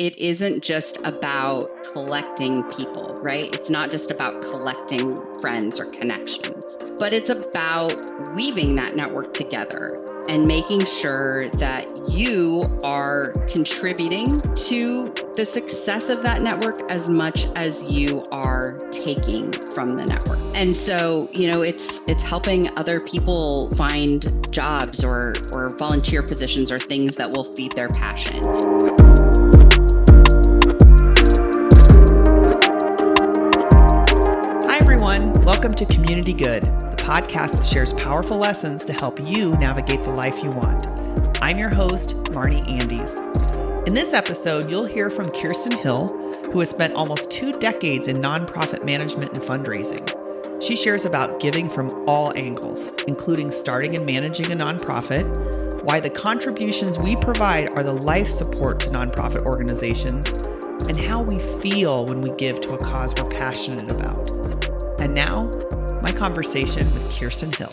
it isn't just about collecting people, right? It's not just about collecting friends or connections, but it's about weaving that network together and making sure that you are contributing to the success of that network as much as you are taking from the network. And so, you know, it's it's helping other people find jobs or or volunteer positions or things that will feed their passion. Welcome to Community Good the podcast that shares powerful lessons to help you navigate the life you want. I'm your host, Marnie Andes. In this episode, you'll hear from Kiersten Hill, who has spent almost two decades in nonprofit management and fundraising. She shares about giving from all angles, including starting and managing a nonprofit, why the contributions we provide are the life support to nonprofit organizations, and how we feel when we give to a cause we're passionate about. And now, my conversation with Kiersten Hill.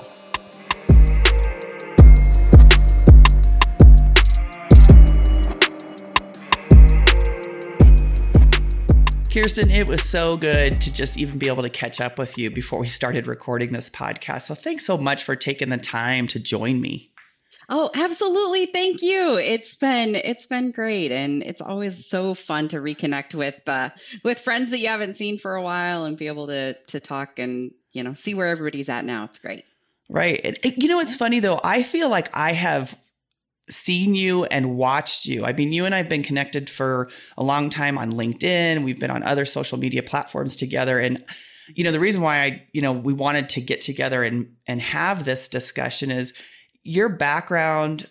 Kiersten, it was so good to just even be able to catch up with you before we started recording this podcast. So thanks so much for taking the time to join me. Oh, absolutely. Thank you. It's been it's been great and it's always so fun to reconnect with uh with friends that you haven't seen for a while and be able to to talk and you know, see where everybody's at now. It's great. Right. And you know, it's funny though. I feel like I have seen you and watched you. I mean, you and I've been connected for a long time on LinkedIn. We've been on other social media platforms together. And, you know, the reason why I, you know, we wanted to get together and and have this discussion is your background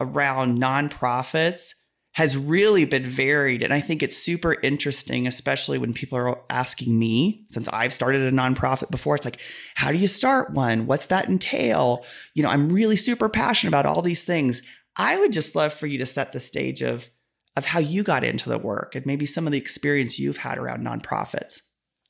around nonprofits has really been varied. And I think it's super interesting, especially when people are asking me, since I've started a nonprofit before, it's like, how do you start one? What's that entail? You know, I'm really super passionate about all these things. I would just love for you to set the stage of, of how you got into the work and maybe some of the experience you've had around nonprofits.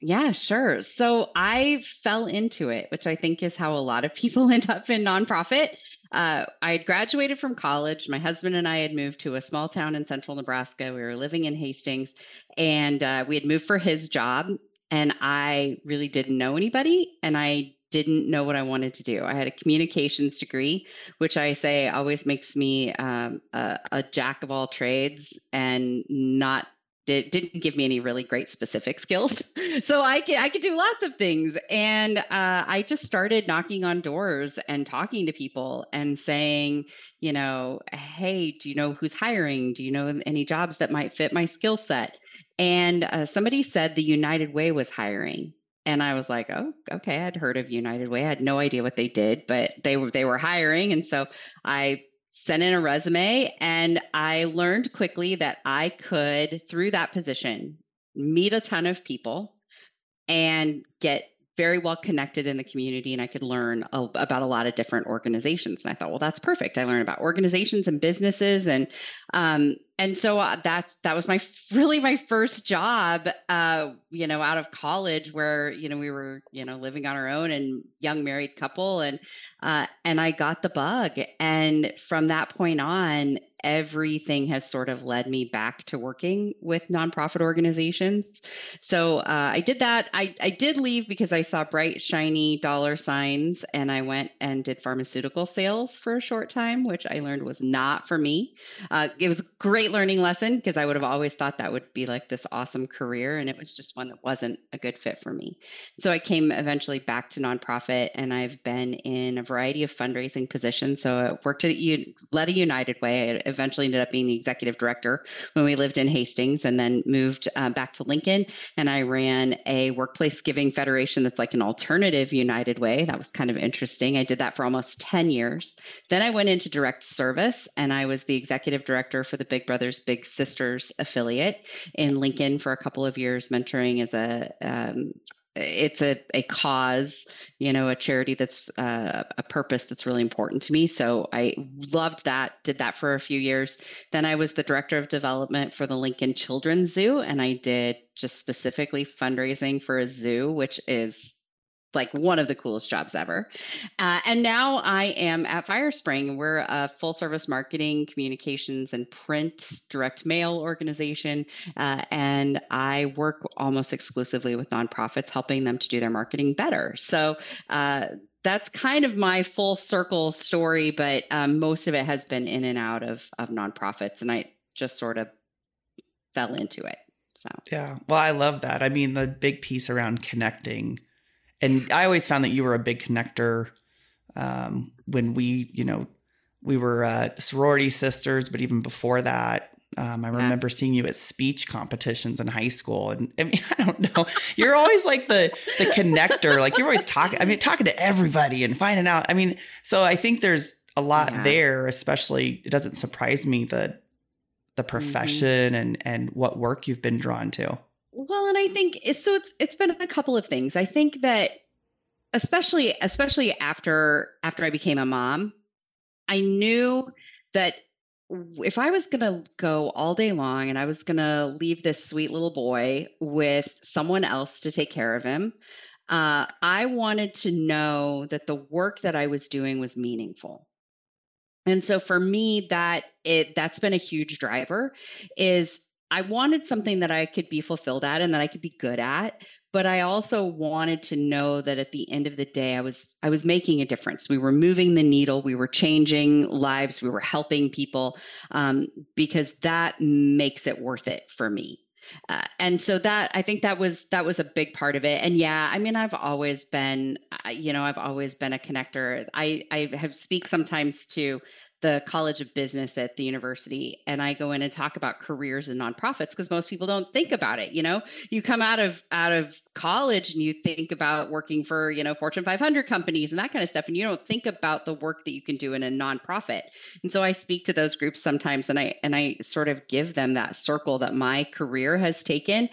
Yeah, sure. So I fell into it, which I think is how a lot of people end up in nonprofit. Uh, I had graduated from college. My husband and I had moved to a small town in central Nebraska. We were living in Hastings, and uh, we had moved for his job. And I really didn't know anybody, and I didn't know what I wanted to do. I had a communications degree, which I say always makes me um, a, a jack of all trades and not it didn't give me any really great specific skills. So I could I could do lots of things, and uh, I just started knocking on doors and talking to people and saying, you know, hey, do you know who's hiring? Do you know any jobs that might fit my skill set? And uh, somebody said the United Way was hiring. And I was like, oh, okay. I'd heard of United Way. I had no idea what they did, but they were they were hiring, and so I sent in a resume and I learned quickly that I could, through that position, meet a ton of people and get very well connected in the community and I could learn a, about a lot of different organizations. And I thought, well, that's perfect. I learned about organizations and businesses and um, and so uh, that's that was my really my first job uh, you know out of college where you know we were you know living on our own and young married couple and uh, and i got the bug. And from that point on everything has sort of led me back to working with nonprofit organizations. So uh, i did that. I, I did leave because i saw bright shiny dollar signs and i went and did pharmaceutical sales for a short time which i learned was not for me. Uh, it was great great learning lesson because I would have always thought that would be like this awesome career. And it was just one that wasn't a good fit for me. So I came eventually back to nonprofit and I've been in a variety of fundraising positions. So I worked at U- led a United Way. I eventually ended up being the executive director when we lived in Hastings and then moved uh, back to Lincoln. And I ran a workplace giving federation that's like an alternative United Way. That was kind of interesting. I did that for almost 10 years. Then I went into direct service and I was the executive director for the Big Brother Brothers Big Sisters affiliate in Lincoln for a couple of years, mentoring as a um, it's a, a cause you know a charity that's uh, a purpose that's really important to me. So i loved that did that for a few years. Then i was the director of development for the lincoln children's zoo and i did just specifically fundraising for a zoo which is like one of the coolest jobs ever. Uh, and now I am at FireSpring. We're a full service marketing, communications, and print direct mail organization. Uh, and I work almost exclusively with nonprofits, helping them to do their marketing better. So uh, that's kind of my full circle story, but um, most of it has been in and out of, of nonprofits. And I just sort of fell into it. So, yeah. Well, I love that. I mean, the big piece around connecting and I always found that you were a big connector um, when we, you know, we were uh, sorority sisters, but even before that, um, I remember yeah. seeing you at speech competitions in high school, and I mean, I don't know, you're always like the the connector, like you're always talking. I mean, talking to everybody and finding out. I mean, so I think there's a lot yeah. there. Especially, it doesn't surprise me that the mm-hmm. profession mm-hmm. and and what work you've been drawn to. Well, and I think so. It's it's been a couple of things. I think that especially especially after after I became a mom, I knew that if I was going to go all day long and I was going to leave this sweet little boy with someone else to take care of him, uh, I wanted to know that the work that I was doing was meaningful. And so for me, that it that's been a huge driver is I wanted something that I could be fulfilled at and that I could be good at, but I also wanted to know that at the end of the day I was I was making a difference. We were moving the needle, we were changing lives, we were helping people um, because that makes it worth it for me. Uh, and so that I think that was that was a big part of it. And yeah, I mean, I've always been, you know, I've always been a connector. I I have speak sometimes to the College of Business at the university and I go in and talk about careers in nonprofits because most people don't think about it, you know. You come out of out of college and you think about working for, you know, Fortune 500 companies and that kind of stuff and you don't think about the work that you can do in a nonprofit. And so I speak to those groups sometimes and I and I sort of give them that circle that my career has taken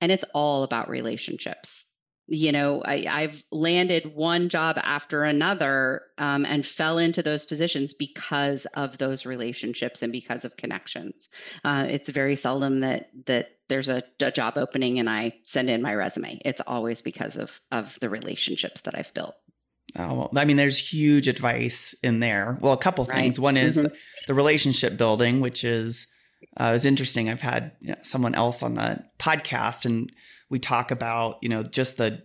and it's all about relationships you know I, have landed one job after another um, and fell into those positions because of those relationships and because of connections uh, it's very seldom that that there's a, a, job opening and i send in my resume it's always because of of the relationships that i've built Oh, well, I mean, there's huge advice in there. Well, a couple right. things. One is mm-hmm. the, the, relationship building, which is uh, is interesting. I've had you know, someone else on the podcast, and we talk about you know just the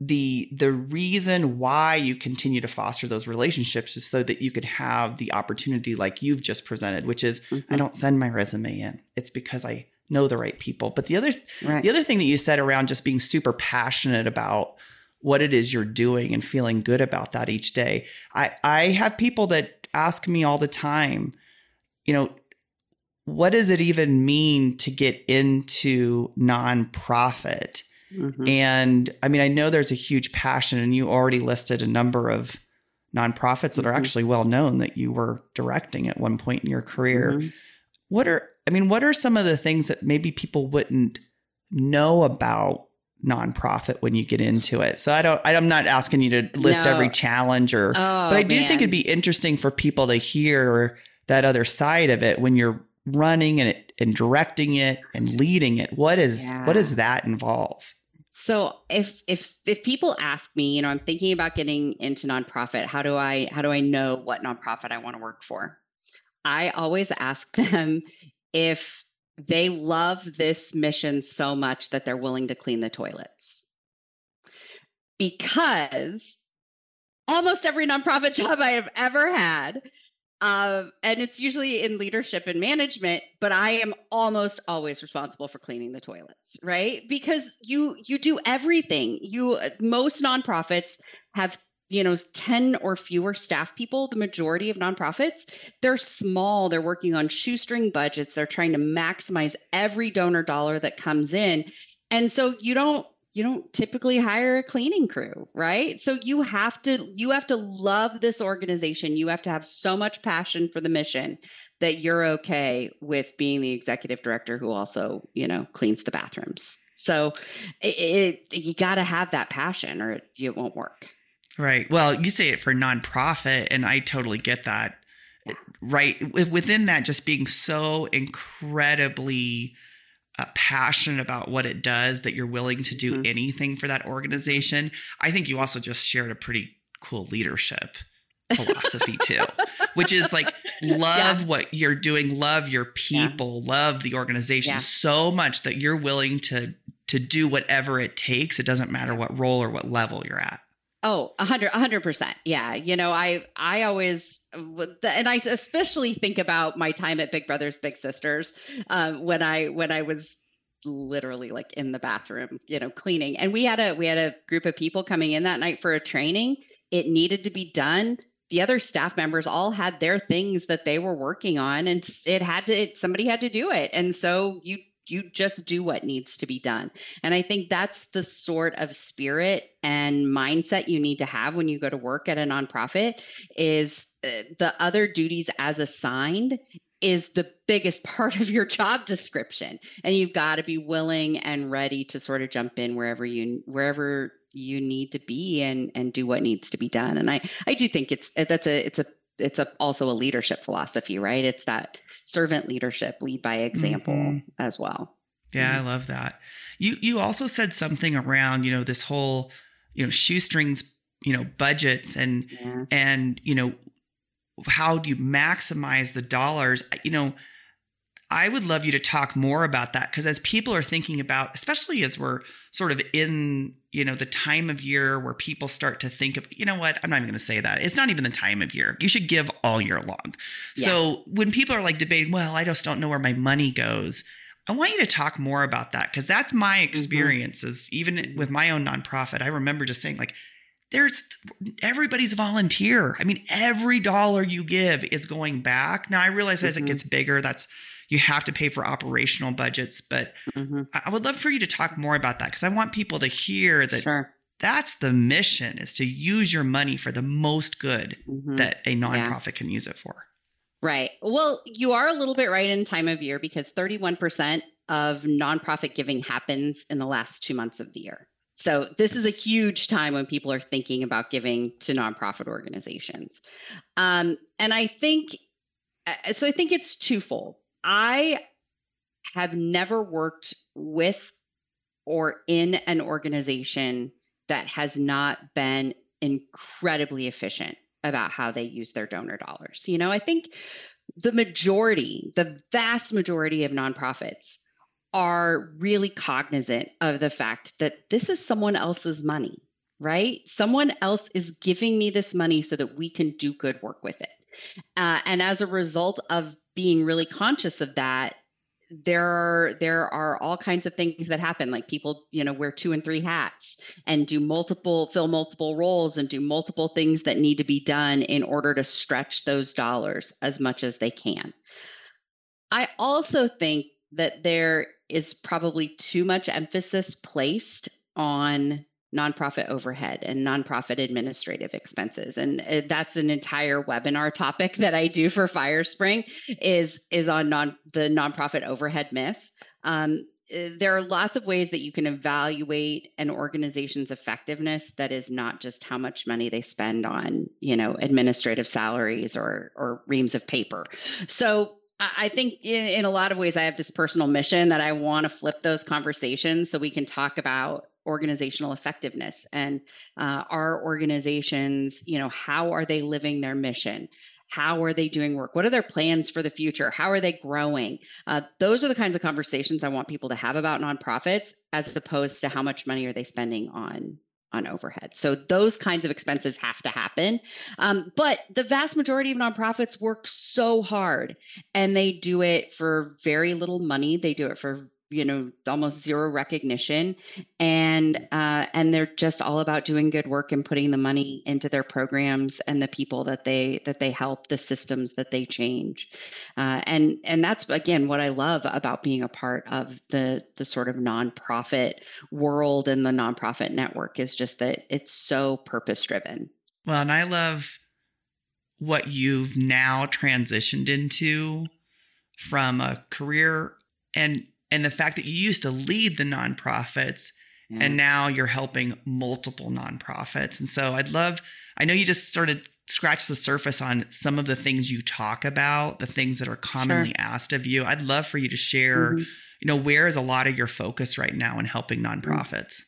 the the reason why you continue to foster those relationships is so that you could have the opportunity like you've just presented which is mm-hmm. i don't send my resume in it's because i know the right people but the other right. the other thing that you said around just being super passionate about what it is you're doing and feeling good about that each day i i have people that ask me all the time you know what does it even mean to get into nonprofit? Mm-hmm. And I mean, I know there's a huge passion, and you already listed a number of nonprofits that are mm-hmm. actually well known that you were directing at one point in your career. Mm-hmm. What are, I mean, what are some of the things that maybe people wouldn't know about nonprofit when you get into it? So I don't, I'm not asking you to list no. every challenge or, oh, but I do man. think it'd be interesting for people to hear that other side of it when you're running and it, and directing it and leading it. What is yeah. what does that involve? So if if if people ask me you know i'm thinking about getting into nonprofit how do i how do i know what nonprofit i want to work for? I always ask them if they love this mission so much that they're willing to clean the toilets. Because almost every nonprofit job i have ever had um, and it's usually in leadership and management but i am almost always responsible for cleaning the toilets right? Because you you do everything. You uh, most nonprofits have you know 10 or fewer staff people the majority of nonprofits. They're small. They're working on shoestring budgets. They're trying to maximize every donor dollar that comes in. And so you don't you don't typically hire a cleaning crew right? So you have to you have to love this organization. You have to have so much passion for the mission that you're okay with being the executive director who also you know cleans the bathrooms. So it, it you got to have that passion or it, it won't work. Right. Well you say it for nonprofit and i totally get that. Yeah. right. Within that just being so incredibly uh, passionate about what it does that you're willing to do Mhm. anything for that organization. I think you also just shared a pretty cool leadership philosophy too, which is like love what you're doing, love your people, love the organization Yeah. so much that you're willing to to do whatever it takes. It doesn't matter what role or what level you're at. Oh, a hundred, a hundred percent. Yeah. You know, I, I always, and I especially think about my time at Big Brothers Big Sisters, um, when I, when I was literally like in the bathroom, you know, cleaning, and we had a, we had a group of people coming in that night for a training. It needed to be done. The other staff members all had their things that they were working on, and it had to, it, somebody had to do it, and so you you just do what needs to be done. And I think that's the sort of spirit and mindset you need to have when you go to work at a nonprofit is uh, the other duties as assigned is the biggest part of your job description. And you've got to be willing and ready to sort of jump in wherever you wherever you need to be and and do what needs to be done. And i i do think it's that's a it's a it's a also a leadership philosophy right? It's that servant leadership lead by example Mhm. as well Yeah, Mhm. I love that. You you also said something around, you know, this whole, you know, shoestrings, you know, budgets and yeah and, you know, how do you maximize the dollars? You know, I would love you to talk more about that because as people are thinking about, especially as we're sort of in, you know, the time of year where people start to think of, you know what, I'm not even going to say that. It's not even the time of year. You should give all year long. So when people are like debating, well, I just don't know where my money goes. I want you to talk more about that because that's my experiences. Even with my own nonprofit, I remember just saying like, there's everybody's volunteer. I mean, every dollar you give is going back. Now I realize as it Mhm. gets bigger, that's you have to pay for operational budgets, but Mhm. I would love for you to talk more about that because I want people to hear that sure that's the mission is to use your money for the most good Mhm. that a nonprofit can use it for. Right. Well, you are a little bit right in time of year because 31% of nonprofit giving happens in the last two months of the year. So this is a huge time when people are thinking about giving to nonprofit organizations. Um, and I think, uh, so I think it's twofold. I have never worked with or in an organization that has not been incredibly efficient about how they use their donor dollars. You know, I think the majority, the vast majority of nonprofits are really cognizant of the fact that this is someone else's money, right? Someone else is giving me this money so that we can do good work with it. Uh, and as a result of being really conscious of that, there are there are all kinds of things that happen. Like people you know wear two and three hats and do multiple fill multiple roles and do multiple things that need to be done in order to stretch those dollars as much as they can. I also think that there is probably too much emphasis placed on nonprofit overhead and nonprofit administrative expenses. And uh, that's an entire webinar topic that i do for firespring is is on non the nonprofit overhead myth. Um, uh, there are lots of ways that you can evaluate an organization's effectiveness that is not just how much money they spend on you know administrative salaries or or reams of paper. So I think in, in a lot of ways, I have this personal mission that I want to flip those conversations so we can talk about organizational effectiveness and uh, our organizations, you know, how are they living their mission? How are they doing work? What are their plans for the future? How are they growing? Uh, those are the kinds of conversations I want people to have about nonprofits, as opposed to how much money are they spending on on overhead. So those kinds of expenses have to happen. Um, but the vast majority of nonprofits work so hard, and they do it for very little money. They do it for you know almost zero recognition. And uh, and they're just all about doing good work and putting the money into their programs and the people that they that they help the systems that they change. Uh, and and that's again what i love about being a part of the the sort of nonprofit world and the nonprofit network is just that it's so purpose driven Well, and I love what you've now transitioned into from a career and and the fact that you used to lead the nonprofits and now you're helping multiple nonprofits. And so I'd love I know you just sort of scratched the surface on some of the things you talk about, the things that are commonly asked of you. I'd love for you to share Mhm. you know, where is a lot of your focus right now in helping nonprofits?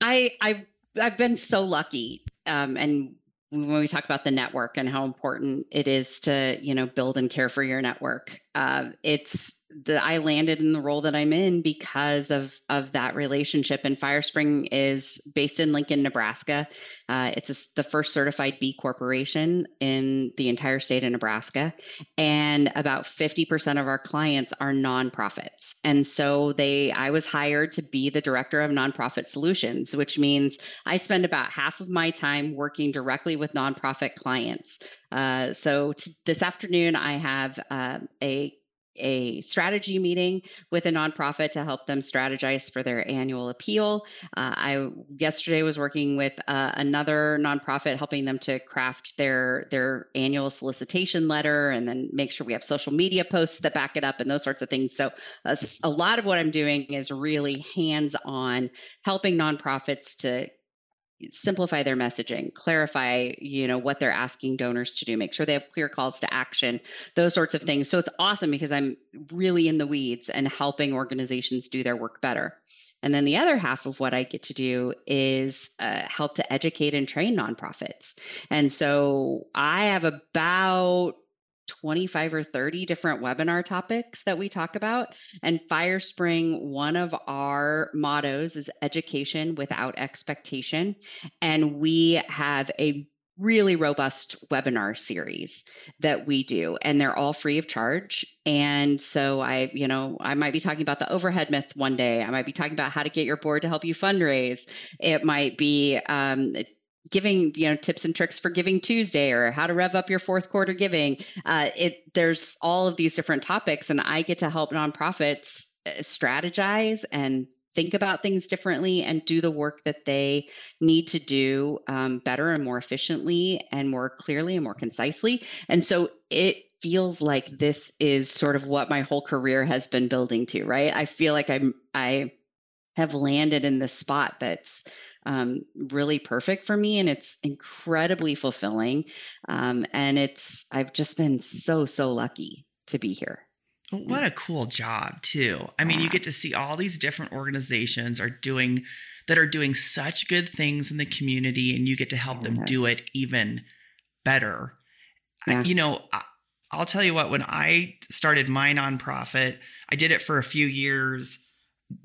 I I've I've been so lucky, um, and when we talk about the network and how important it is to you know build and care for your network, uh, it's that I landed in the role that I'm in because of of that relationship. And FireSpring is based in Lincoln, Nebraska. Uh, it's a, the first certified B corporation in the entire state of Nebraska, and about 50% of our clients are nonprofits. And so they, I was hired to be the director of nonprofit solutions, which means I spend about half of my time working directly with nonprofit clients. Uh, so t- this afternoon, I have uh, a a strategy meeting with a nonprofit to help them strategize for their annual appeal. Uh, I yesterday was working with uh, another nonprofit, helping them to craft their their annual solicitation letter, and then make sure we have social media posts that back it up, and those sorts of things. So uh, a lot of what I'm doing is really hands on, helping nonprofits to simplify their messaging clarify you know what they're asking donors to do make sure they have clear calls to action those sorts of things. So it's awesome because i'm really in the weeds and helping organizations do their work better. And then the other half of what i get to do is uh, help to educate and train nonprofits. And so i have about 25 or 30 different webinar topics that we talk about. And FireSpring, one of our mottos is education without expectation. And we have a really robust webinar series that we do and they're all free of charge and so i you know i might be talking about the overhead myth one day i might be talking about how to get your board to help you fundraise it might be um, giving you know tips and tricks for giving tuesday or how to rev up your fourth quarter giving. Uh, it there's all of these different topics and i get to help nonprofits uh, strategize and think about things differently and do the work that they need to do um, better and more efficiently and more clearly and more concisely. And so it feels like this is sort of what my whole career has been building to right? I feel like i'm i have landed in this spot that's um, really perfect for me and it's incredibly fulfilling um, and it's i've just been so so lucky to be here. What a cool job too. I mean you get to see all these different organizations are doing that are doing such good things in the community and you get to help yes. them do it even better. Yeah. you know i'll tell you what when i started my nonprofit i did it for a few years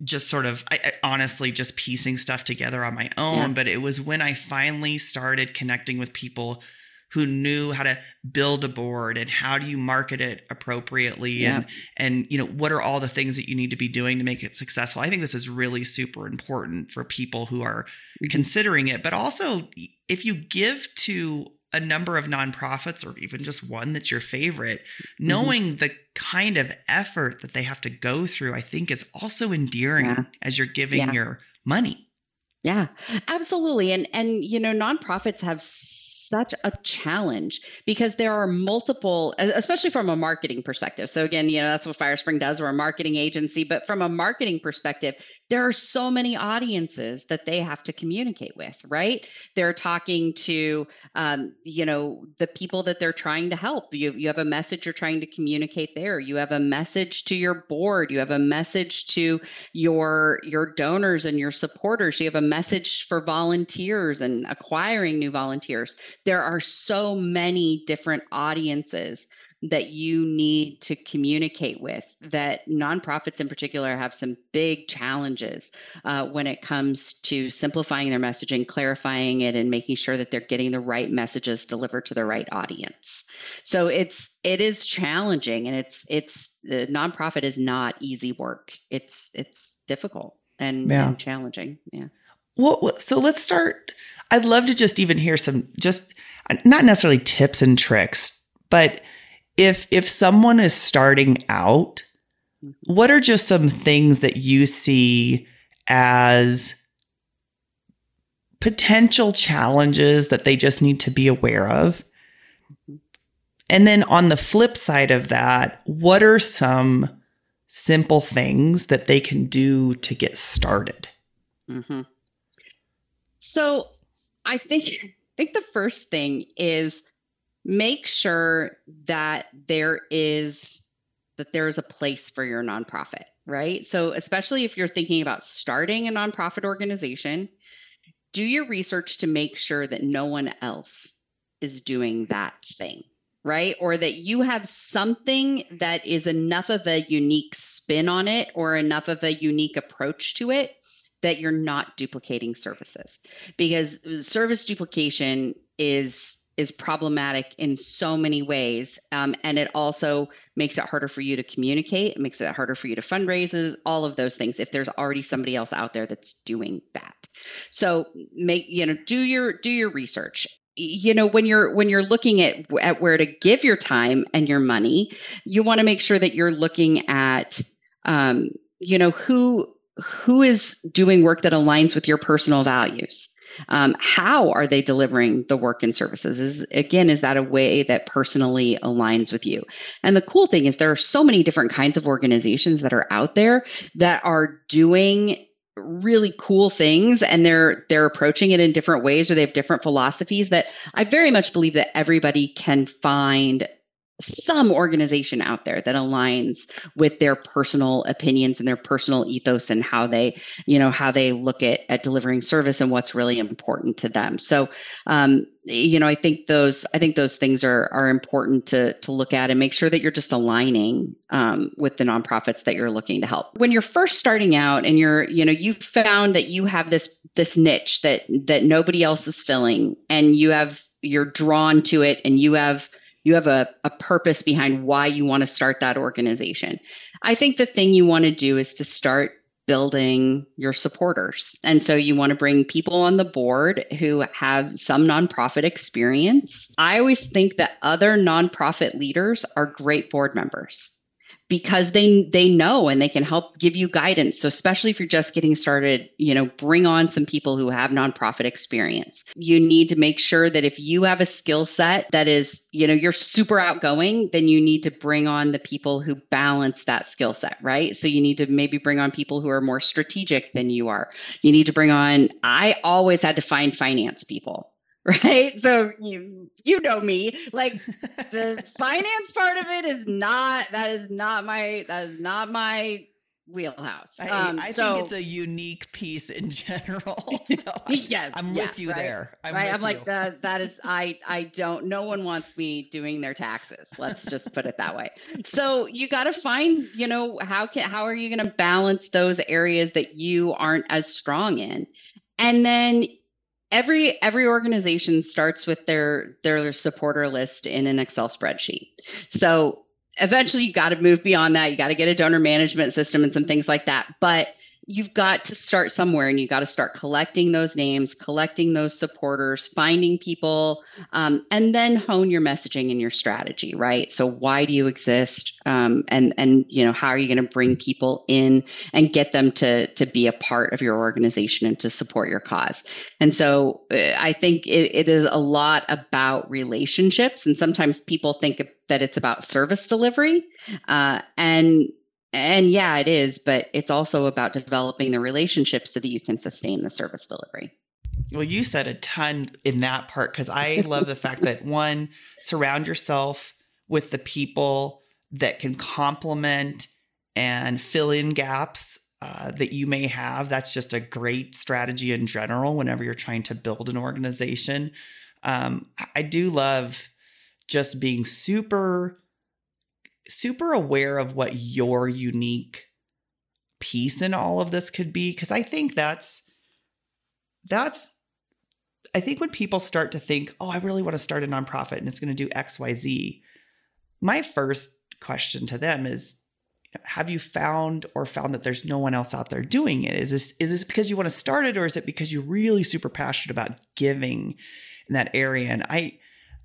just sort of I, I honestly just piecing stuff together on my own yeah. but it was when i finally started connecting with people who knew how to build a board and how do you market it appropriately yeah. and and you know what are all the things that you need to be doing to make it successful i think this is really super important for people who are mm-hmm. considering it but also if you give to a number of nonprofits or even just one that's your favorite, mm-hmm. knowing the kind of effort that they have to go through, I think is also endearing yeah. as you're giving yeah. your money. Yeah, absolutely. And and you know, nonprofits have such a challenge because there are multiple, especially from a marketing perspective. So again, you know, that's what FireSpring does. We're a marketing agency, but from a marketing perspective, there are so many audiences that they have to communicate with, right? They're talking to, um, you know, the people that they're trying to help. You, you have a message you're trying to communicate there. You have a message to your board. You have a message to your your donors and your supporters. You have a message for volunteers and acquiring new volunteers there are so many different audiences that you need to communicate with that nonprofits in particular have some big challenges uh, when it comes to simplifying their messaging clarifying it and making sure that they're getting the right messages delivered to the right audience. So it's it is challenging and it's it's the nonprofit is not easy work. It's it's difficult and, yeah. and challenging. Yeah well so let's start I'd love to just even hear some just not necessarily tips and tricks, but if if someone is starting out, what are just some things that you see as potential challenges that they just need to be aware of? And then on the flip side of that, what are some simple things that they can do to get started? Mm-hmm. So I think I think the first thing is make sure that there is that there is a place for your nonprofit, right? So, especially if you're thinking about starting a nonprofit organization, do your research to make sure that no one else is doing that thing, right? Or that you have something that is enough of a unique spin on it or enough of a unique approach to it that you're not duplicating services. Because service duplication is is problematic in so many ways. Um, and it also makes it harder for you to communicate, it makes it harder for you to fundraise, all of those things if there's already somebody else out there that's doing that. So make, you know, do your do your research you know when you're when you're looking at at where to give your time and your money you want to make sure that you're looking at um you know who who is doing work that aligns with your personal values? Um, how are they delivering the work and services? Is again is that a way that personally aligns with you? And the cool thing is there are so many different kinds of organizations that are out there that are doing really cool things and they're they're approaching it in different ways or they have different philosophies that I very much believe that everybody can find some organization out there that aligns with their personal opinions and their personal ethos and how they you know how they look at at delivering service and what's really important to them. So um you know i think those i think those things are are important to to look at and make sure that you're just aligning um, with the nonprofits that you're looking to help. When you're first starting out and you're you know you found that you have this this niche that that nobody else is filling and you have you're drawn to it and you have you have a, a purpose behind why you want to start that organization. I think the thing you want to do is to start building your supporters. And so you want to bring people on the board who have some nonprofit experience. I always think that other nonprofit leaders are great board members because they they know and they can help give you guidance. So especially if you're just getting started you know bring on some people who have nonprofit experience. You need to make sure that if you have a skill set that is you know you're super outgoing then you need to bring on the people who balance that skill set right? So you need to maybe bring on people who are more strategic than you are. You need to bring on i always had to find finance people right? So you you know me like the finance part of it is not that is not my that is not my wheelhouse. I, um, I so, think it's a unique piece in general so yeah i'm yeah, with you right, there. I'm right? i'm like that that is i i don't no one wants me doing their taxes let's just put it that way. So you got to find you know how can how are you going to balance those areas that you aren't as strong in? And then every every organization starts with their their supporter list in an excel spreadsheet. So eventually you got to move beyond that. You got to get a donor management system and some things like that. But you've got to start somewhere and you got to start collecting those names collecting those supporters finding people um, and then hone your messaging and your strategy right? So why do you exist? Um, and and you know how are you going to bring people in and get them to to be a part of your organization and to support your cause? And so uh, i think it, it is a lot about relationships and sometimes people think that it's about service delivery uh, and and yeah, it is, but it's also about developing the relationship so that you can sustain the service delivery. Well, you said a ton in that part because I love the fact that one, surround yourself with the people that can complement and fill in gaps uh, that you may have. That's just a great strategy in general whenever you're trying to build an organization. Um, I do love just being super super aware of what your unique piece in all of this could be because I think that's that's I think when people start to think, "Oh, I really want to start a nonprofit and it's going to do XYZ." My first question to them is have you found or found that there's no one else out there doing it? Is this is this because you want to start it or is it because you're really super passionate about giving in that area? And I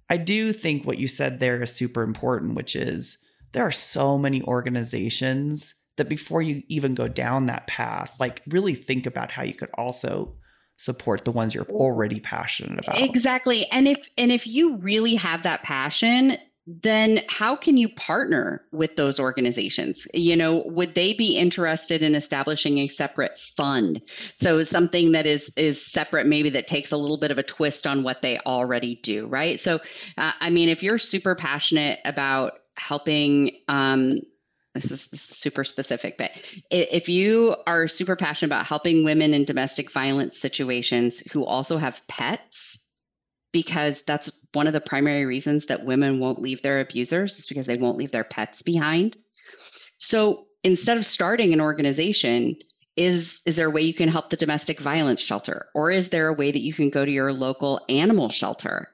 I do think what you said there is super important, which is there are so many organizations that before you even go down that path, like really think about how you could also support the ones you're already passionate about. Exactly. And if and if you really have that passion, then how can you partner with those organizations you know would they be interested in establishing a separate fund so something that is is separate maybe that takes a little bit of a twist on what they already do right so uh, i mean if you're super passionate about helping um, this is, this is super specific, but if you are super passionate about helping women in domestic violence situations who also have pets, because that's one of the primary reasons that women won't leave their abusers is because they won't leave their pets behind. So instead of starting an organization, is is there a way you can help the domestic violence shelter or is there a way that you can go to your local animal shelter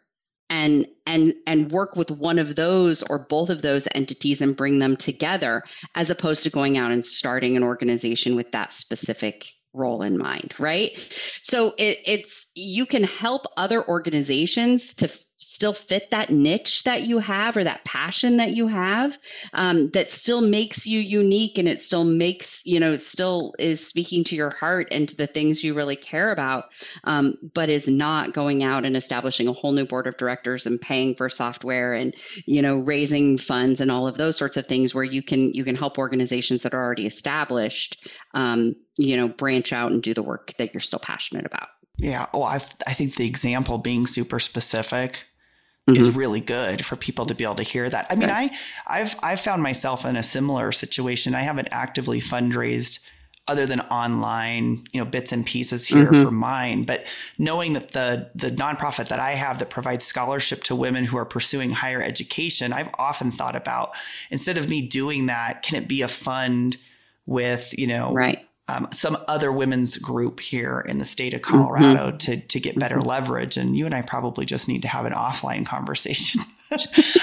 and and and work with one of those or both of those entities and bring them together as opposed to going out and starting an organization with that specific role in mind right? So it, it's you can help other organizations to still fit that niche that you have or that passion that you have um, that still makes you unique and it still makes you know still is speaking to your heart and to the things you really care about um, but is not going out and establishing a whole new board of directors and paying for software and you know raising funds and all of those sorts of things where you can you can help organizations that are already established um, you know branch out and do the work that you're still passionate about yeah. Oh, I I think the example being super specific mm-hmm. is really good for people to be able to hear that. I mean, right. I I've I've found myself in a similar situation. I haven't actively fundraised other than online, you know, bits and pieces here mm-hmm. for mine. But knowing that the the nonprofit that I have that provides scholarship to women who are pursuing higher education, I've often thought about instead of me doing that, can it be a fund with, you know, right um, some other women's group here in the state of Colorado mm-hmm. to to get better mm-hmm. leverage. And you and I probably just need to have an offline conversation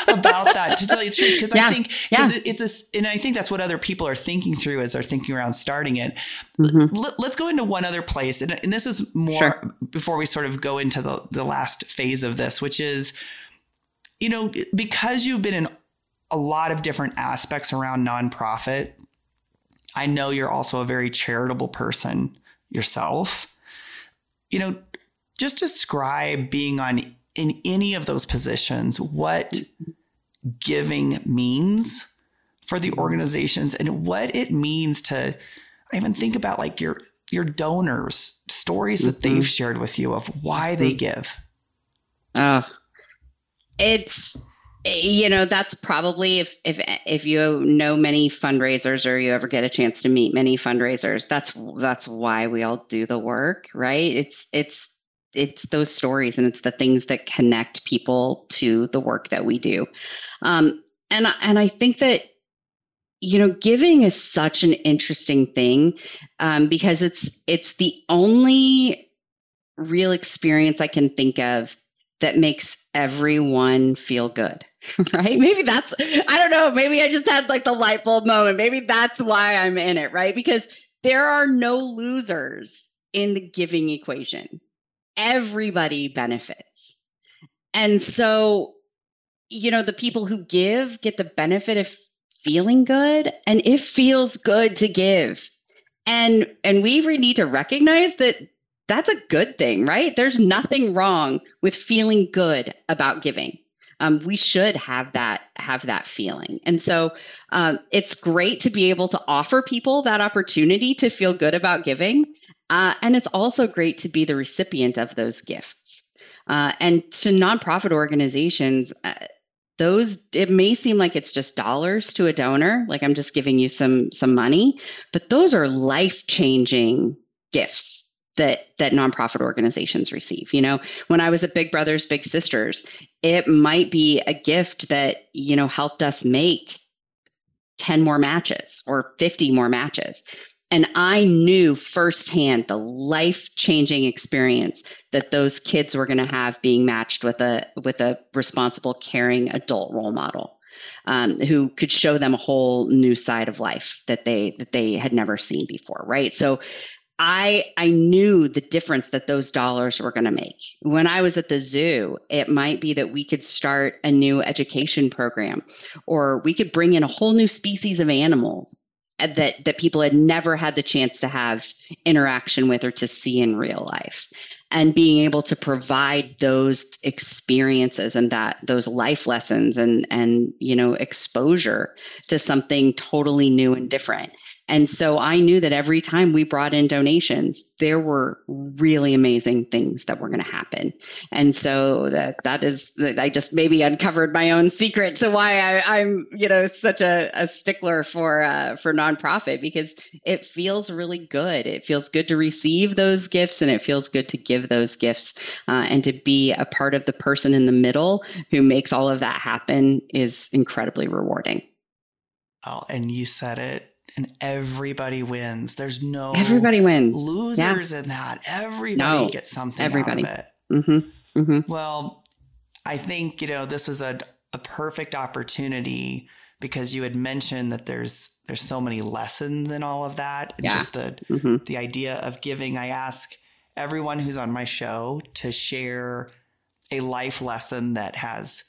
about that to tell you the truth. Because yeah. I think yeah. it's a and I think that's what other people are thinking through as they're thinking around starting it. Mm-hmm. L- let's go into one other place, and, and this is more sure. before we sort of go into the the last phase of this, which is, you know, because you've been in a lot of different aspects around nonprofit I know you're also a very charitable person yourself. You know, just describe being on in any of those positions, what giving means for the organizations and what it means to I even think about like your your donors, stories that mm-hmm. they've shared with you of why they mm-hmm. give. Oh, it's you know that's probably if if if you know many fundraisers or you ever get a chance to meet many fundraisers that's that's why we all do the work right? It's it's it's those stories and it's the things that connect people to the work that we do. Um and and i think that you know giving is such an interesting thing um because it's it's the only real experience i can think of that makes everyone feel good right? Maybe that's i don't know maybe i just had like the light bulb moment. Maybe that's why i'm in it right? Because there are no losers in the giving equation. Everybody benefits. And so you know the people who give get the benefit of feeling good and it feels good to give. And and we really need to recognize that that's a good thing, right? There's nothing wrong with feeling good about giving. Um, we should have that have that feeling, and so um, it's great to be able to offer people that opportunity to feel good about giving, uh, and it's also great to be the recipient of those gifts. Uh, and to nonprofit organizations, uh, those it may seem like it's just dollars to a donor, like I'm just giving you some some money, but those are life changing gifts that that nonprofit organizations receive you know? When i was at big brothers big sisters it might be a gift that you know helped us make 10 more matches or 50 more matches. And i knew firsthand the life changing experience that those kids were going to have being matched with a with a responsible caring adult role model um, who could show them a whole new side of life that they that they had never seen before right? So I I knew the difference that those dollars were going to make. When I was at the zoo, it might be that we could start a new education program or we could bring in a whole new species of animals uh, that that people had never had the chance to have interaction with or to see in real life and being able to provide those experiences and that those life lessons and and you know exposure to something totally new and different And so I knew that every time we brought in donations, there were really amazing things that were going to happen. And so that that is I just maybe uncovered my own secret to why I, am you know such a, a stickler for uh, for nonprofit because it feels really good. It feels good to receive those gifts and it feels good to give those gifts uh, and to be a part of the person in the middle who makes all of that happen is incredibly rewarding. Oh, and you said it and everybody wins. There's no everybody wins losers yeah. in that. Everybody no, gets something everybody. out of it. Mm-hmm. Mm-hmm. Well, I think you know this is a a perfect opportunity because you had mentioned that there's there's so many lessons in all of that. Yeah. Just the mm-hmm. the idea of giving. I ask everyone who's on my show to share a life lesson that has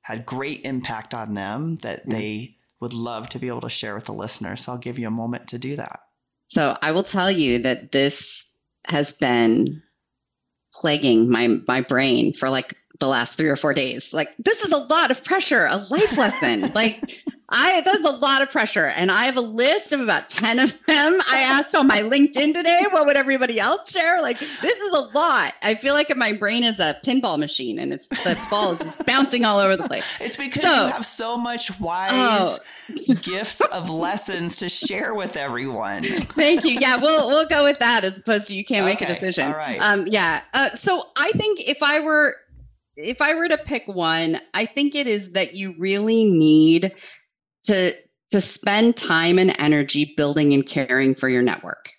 had great impact on them that they would love to be able to share with the listeners. So I'll give you a moment to do that. So I will tell you that this has been plaguing my my brain for like the last three or four days. Like this is a lot of pressure, a life lesson. like I that's a lot of pressure. And I have a list of about 10 of them. I asked on my LinkedIn today, what would everybody else share? Like this is a lot. I feel like my brain is a pinball machine and it's the ball is just bouncing all over the place. It's because so, you have so much wise oh. gifts of lessons to share with everyone. Thank you. Yeah, we'll we'll go with that as opposed to you can't okay. make a decision. All right. Um yeah. Uh, so I think if I were if I were to pick one, I think it is that you really need to to spend time and energy building and caring for your network.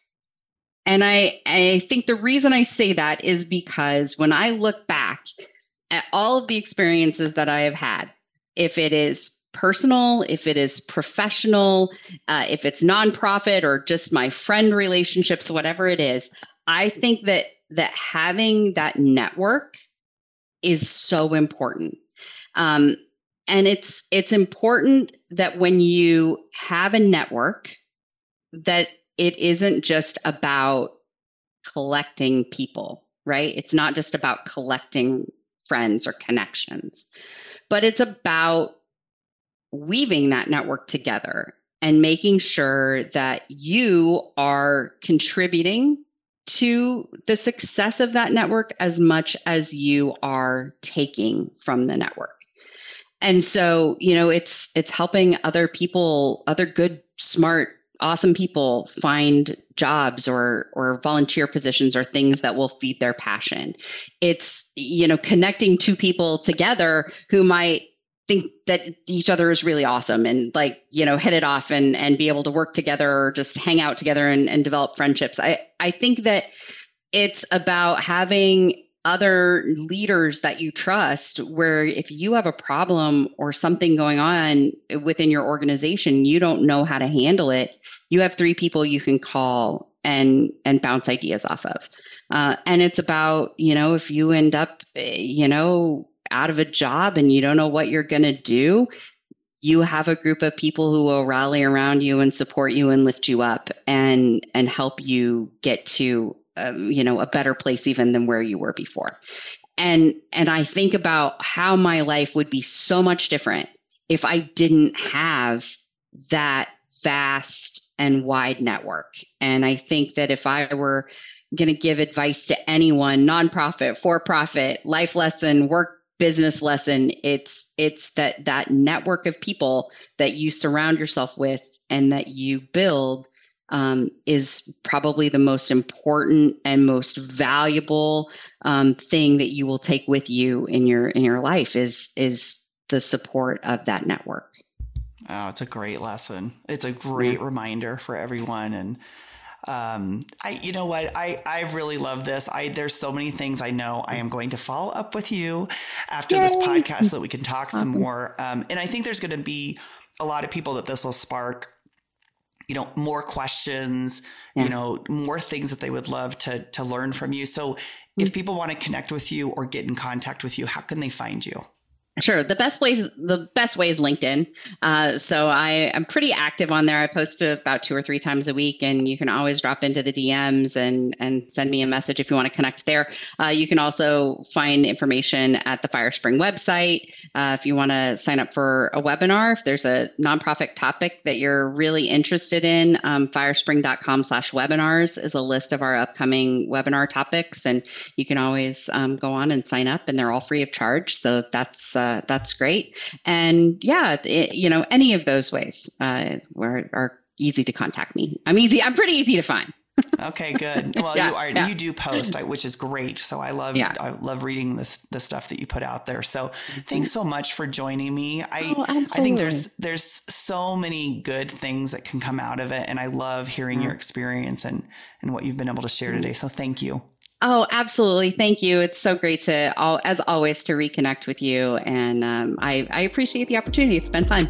And I, I think the reason I say that is because when I look back at all of the experiences that I have had, if it is personal, if it is professional, uh, if it's nonprofit or just my friend relationships, whatever it is, I think that that having that network is so important. Um, and it's it's important that when you have a network that it isn't just about collecting people right? It's not just about collecting friends or connections but it's about weaving that network together and making sure that you are contributing to the success of that network as much as you are taking from the network and so you know it's it's helping other people other good smart awesome people find jobs or or volunteer positions or things that will feed their passion. It's you know connecting two people together who might think that each other is really awesome and like you know hit it off and and be able to work together or just hang out together and, and develop friendships. I i think that it's about having other leaders that you trust where if you have a problem or something going on within your organization you don't know how to handle it you have three people you can call and and bounce ideas off of. Uh, and it's about you know if you end up you know out of a job and you don't know what you're going to do you have a group of people who will rally around you and support you and lift you up and and help you get to you know a better place even than where you were before. And and i think about how my life would be so much different if i didn't have that vast and wide network. And i think that if i were going to give advice to anyone nonprofit for profit life lesson work business lesson it's it's that that network of people that you surround yourself with and that you build um, is probably the most important and most valuable um, thing that you will take with you in your in your life is is the support of that network. Oh, it's a great lesson. It's a great yeah. reminder for everyone. And um, I, you know what, I I really love this. I there's so many things I know I am going to follow up with you after Yay. this podcast so that we can talk awesome. some more. Um, and I think there's going to be a lot of people that this will spark you know more questions yeah. you know more things that they would love to to learn from you so mm-hmm. if people want to connect with you or get in contact with you how can they find you Sure. The best place, the best way is LinkedIn. Uh, so I am pretty active on there. I post about two or three times a week, and you can always drop into the DMs and and send me a message if you want to connect there. Uh, you can also find information at the FireSpring website uh, if you want to sign up for a webinar. If there's a nonprofit topic that you're really interested in, um, firespring.com/webinars is a list of our upcoming webinar topics, and you can always um, go on and sign up, and they're all free of charge. So that's uh, that's great. And yeah, it, you know, any of those ways uh, are, are easy to contact me. I'm easy. I'm pretty easy to find. okay, good. Well, yeah, you are yeah. you do post, which is great. So I love yeah. I love reading this the stuff that you put out there. So thanks, thanks so much for joining me. I oh, I think there's there's so many good things that can come out of it, and I love hearing your experience and and what you've been able to share today. So thank you. Oh, absolutely. Thank you. It's so great to, all, as always, to reconnect with you. And um, I, I appreciate the opportunity. It's been fun.